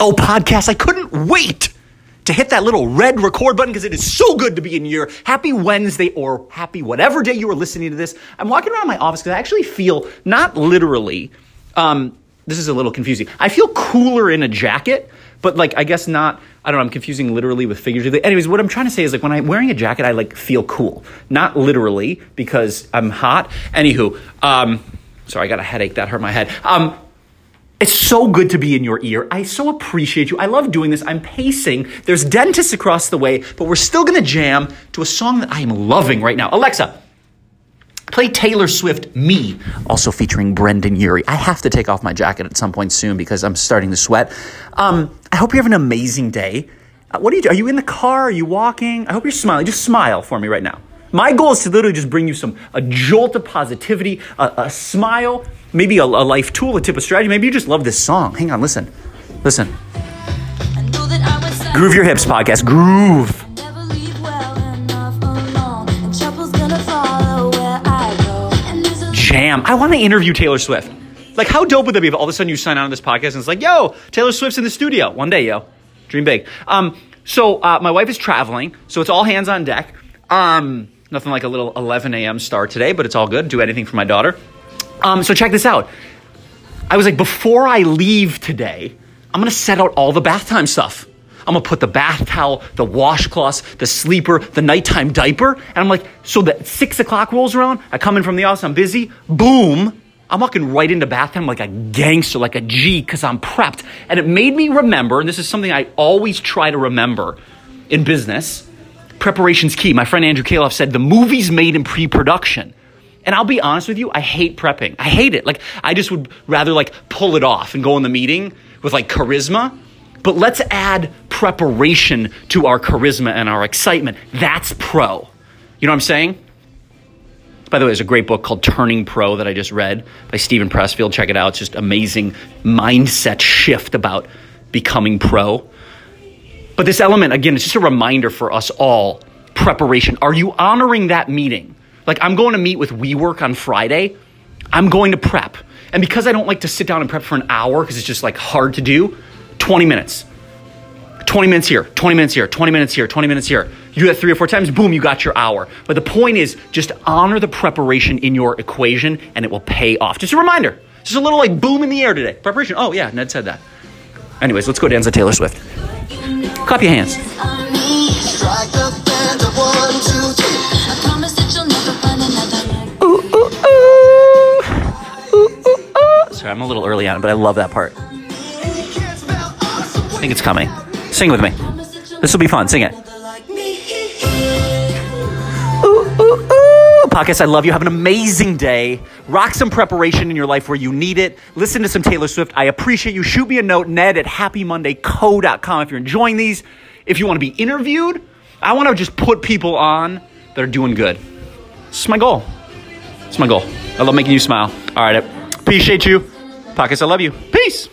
Oh, podcast, I couldn't wait to hit that little red record button because it is so good to be in your happy Wednesday or happy whatever day you are listening to this. I'm walking around my office because I actually feel not literally, um, this is a little confusing. I feel cooler in a jacket, but like, I guess not. I don't know. I'm confusing literally with figuratively. Anyways, what I'm trying to say is like when I'm wearing a jacket, I like feel cool, not literally because I'm hot. Anywho, um, sorry, I got a headache that hurt my head. Um, it's so good to be in your ear. I so appreciate you. I love doing this. I'm pacing. There's dentists across the way, but we're still going to jam to a song that I am loving right now. Alexa, play Taylor Swift Me, also featuring Brendon Urie. I have to take off my jacket at some point soon because I'm starting to sweat. Um, I hope you have an amazing day. Uh, what are you doing? Are you in the car? Are you walking? I hope you're smiling. Just smile for me right now. My goal is to literally just bring you some a jolt of positivity, a, a smile, maybe a, a, life tool, a tip of strategy. Maybe you just love this song. Hang on, listen, listen. Groove your hips podcast. Groove. Jam. I want to interview Taylor Swift. Like, how dope would that be if all of a sudden you sign on to this podcast and it's like, yo, Taylor Swift's in the studio one day, yo. Dream big. Um, so uh, my wife is traveling, so it's all hands on deck. Um, Nothing like a little 11 a.m. start today, but it's all good. Do anything for my daughter. Um, so check this out. I was like, before I leave today, I'm gonna set out all the bath time stuff. I'm gonna put the bath towel, the washcloths, the sleeper, the nighttime diaper, and I'm like, so that six o'clock rolls around, I come in from the office, I'm busy, boom, I'm walking right into bath time like a gangster, like a G, because I'm prepped. And it made me remember, and this is something I always try to remember in business preparation's key. My friend Andrew Kaloff said the movie's made in pre-production. And I'll be honest with you, I hate prepping. I hate it. Like I just would rather like pull it off and go in the meeting with like charisma. But let's add preparation to our charisma and our excitement. That's pro. You know what I'm saying? By the way, there's a great book called Turning Pro that I just read by Steven Pressfield. Check it out. It's just amazing mindset shift about becoming pro. But this element, again, it's just a reminder for us all preparation. Are you honoring that meeting? Like, I'm going to meet with WeWork on Friday. I'm going to prep. And because I don't like to sit down and prep for an hour because it's just like hard to do, 20 minutes. 20 minutes here, 20 minutes here, 20 minutes here, 20 minutes here. You do that three or four times, boom, you got your hour. But the point is just honor the preparation in your equation and it will pay off. Just a reminder. Just a little like boom in the air today. Preparation. Oh, yeah, Ned said that. Anyways, let's go dance to Taylor Swift. Clap your hands. Sorry, I'm a little early on but I love that part. I think it's coming. Sing with me. This will be fun. Sing it. podcast. I love you. Have an amazing day. Rock some preparation in your life where you need it. Listen to some Taylor Swift. I appreciate you. Shoot me a note, ned at happymondayco.com if you're enjoying these. If you want to be interviewed, I want to just put people on that are doing good. This is my goal. It's my goal. I love making you smile. All right. Appreciate you. Podcast, I love you. Peace.